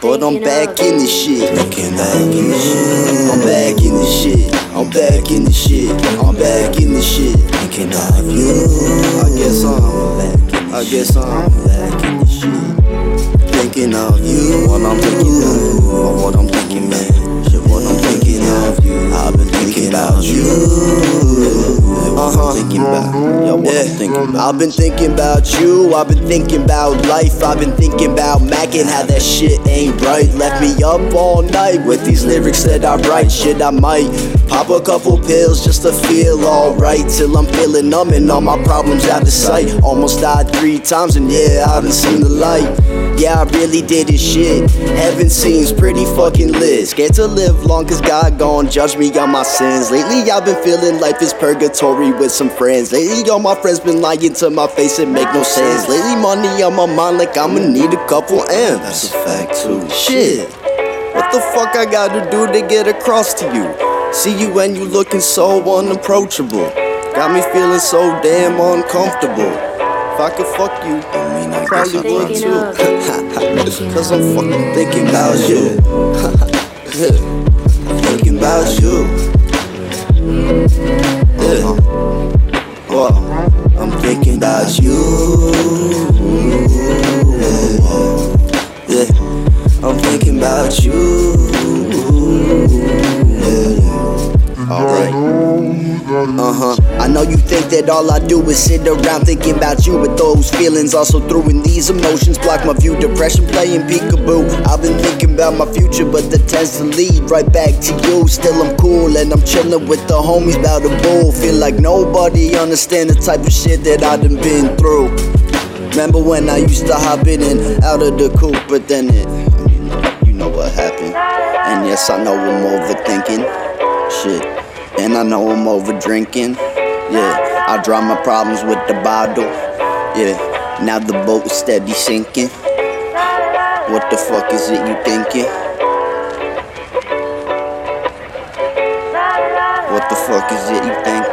But I'm back in this shit. I'm back in this shit. I'm back in this shit. I'm back in this shit. Thinking of you. I guess I'm back. I guess I'm back in this shit. Thinking of you. While I'm thinking of Yo, what I'm thinking about. I've been thinking about you, I've been thinking about life, I've been thinking about Mac and how that shit ain't right. Left me up all night with these lyrics that I write. Shit, I might pop a couple pills just to feel alright. Till I'm feeling numb and all my problems out of sight. Almost died three times and yeah, I done seen the light. Yeah, I really did this shit. Heaven seems pretty fucking lit. Scared to live long cause God gon' judge me on my sins. Lately, I've been feeling life is purgatory with some friends. Lately, all my friends been lying to my face, and make no sense. Lately, money on my mind like I'ma need a couple M's. That's a fact too. Shit. What the fuck I gotta do to get across to you? See you when you looking so unapproachable. Got me feeling so damn uncomfortable. If I could fuck you, I mean, I probably would too. Cause I'm fucking thinking about you. I'm thinking about you. Yeah. I'm thinking about you. Yeah. I'm thinking about you. I know you think that all I do is sit around thinking about you, but those feelings also through in these emotions block my view. Depression playing peekaboo. I've been thinking about my future, but that tends to lead right back to you. Still, I'm cool and I'm chilling with the homies about the bull. Feel like nobody understand the type of shit that I done been through. Remember when I used to hop in and out of the coop, but then it, you know what happened. And yes, I know I'm overthinking shit. And I know I'm over drinking. Yeah, I drown my problems with the bottle. Yeah, now the boat is steady sinking. What the fuck is it you thinking? What the fuck is it you thinking?